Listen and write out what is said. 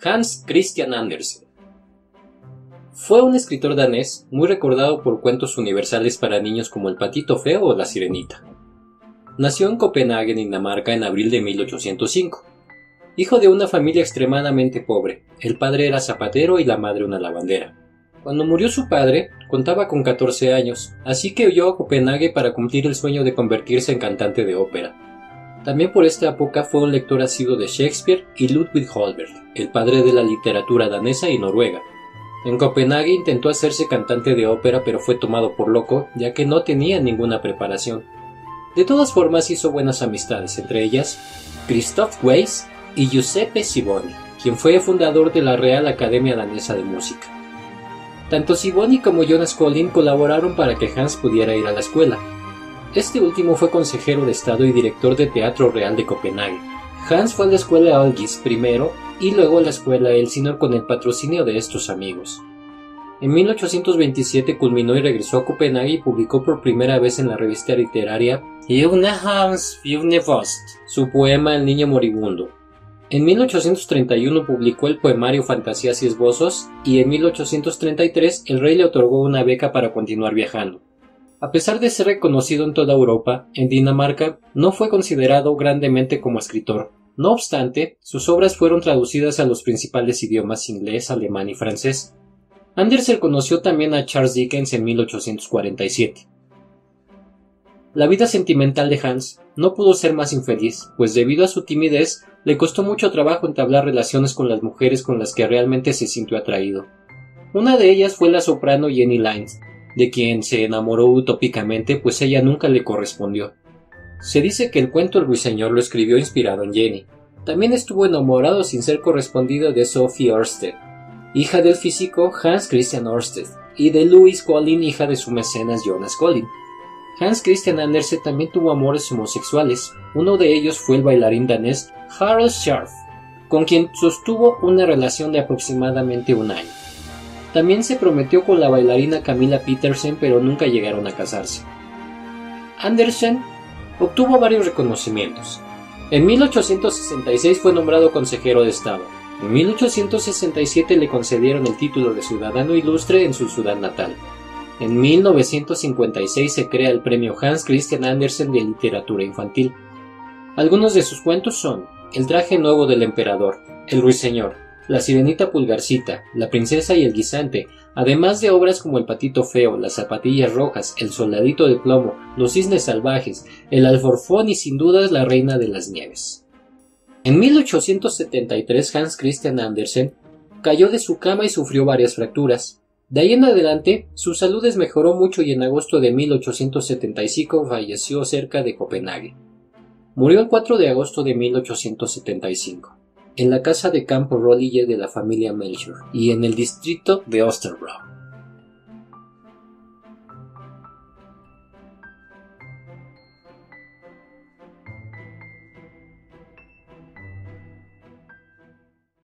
Hans Christian Andersen. Fue un escritor danés muy recordado por cuentos universales para niños como El patito feo o La sirenita. Nació en Copenhague, Dinamarca, en abril de 1805. Hijo de una familia extremadamente pobre, el padre era zapatero y la madre una lavandera. Cuando murió su padre, contaba con 14 años, así que huyó a Copenhague para cumplir el sueño de convertirse en cantante de ópera. También por esta época fue un lector asiduo de Shakespeare y Ludwig Holberg, el padre de la literatura danesa y noruega. En Copenhague intentó hacerse cantante de ópera pero fue tomado por loco, ya que no tenía ninguna preparación. De todas formas hizo buenas amistades, entre ellas Christoph Weiss y Giuseppe Siboni, quien fue fundador de la Real Academia Danesa de Música. Tanto Siboni como Jonas Collin colaboraron para que Hans pudiera ir a la escuela. Este último fue consejero de Estado y director de Teatro Real de Copenhague. Hans fue a la escuela Algis primero y luego a la escuela Elsinor con el patrocinio de estos amigos. En 1827 culminó y regresó a Copenhague y publicó por primera vez en la revista literaria Hans su poema El niño moribundo, en 1831 publicó el poemario Fantasías y Esbozos y en 1833 el rey le otorgó una beca para continuar viajando. A pesar de ser reconocido en toda Europa, en Dinamarca no fue considerado grandemente como escritor. No obstante, sus obras fueron traducidas a los principales idiomas inglés, alemán y francés. Andersen conoció también a Charles Dickens en 1847. La vida sentimental de Hans no pudo ser más infeliz, pues debido a su timidez le costó mucho trabajo entablar relaciones con las mujeres con las que realmente se sintió atraído. Una de ellas fue la soprano Jenny Lines, de quien se enamoró utópicamente, pues ella nunca le correspondió. Se dice que el cuento El ruiseñor lo escribió inspirado en Jenny. También estuvo enamorado sin ser correspondido de Sophie Ørsted, hija del físico Hans Christian Ørsted, y de Louise Collin, hija de su mecenas Jonas Collin. Hans Christian Andersen también tuvo amores homosexuales. Uno de ellos fue el bailarín danés Harald Scharf, con quien sostuvo una relación de aproximadamente un año. También se prometió con la bailarina Camilla Petersen, pero nunca llegaron a casarse. Andersen obtuvo varios reconocimientos. En 1866 fue nombrado consejero de Estado. En 1867 le concedieron el título de ciudadano ilustre en su ciudad natal. En 1956 se crea el premio Hans Christian Andersen de literatura infantil. Algunos de sus cuentos son El traje nuevo del emperador, El ruiseñor, La sirenita pulgarcita, La princesa y el guisante, además de obras como El patito feo, Las zapatillas rojas, El soldadito de plomo, Los cisnes salvajes, El alforfón y sin dudas La reina de las nieves. En 1873 Hans Christian Andersen cayó de su cama y sufrió varias fracturas. De ahí en adelante, su salud desmejoró mucho y en agosto de 1875 falleció cerca de Copenhague. Murió el 4 de agosto de 1875, en la casa de campo Rollige de la familia Melchior y en el distrito de Osterbro.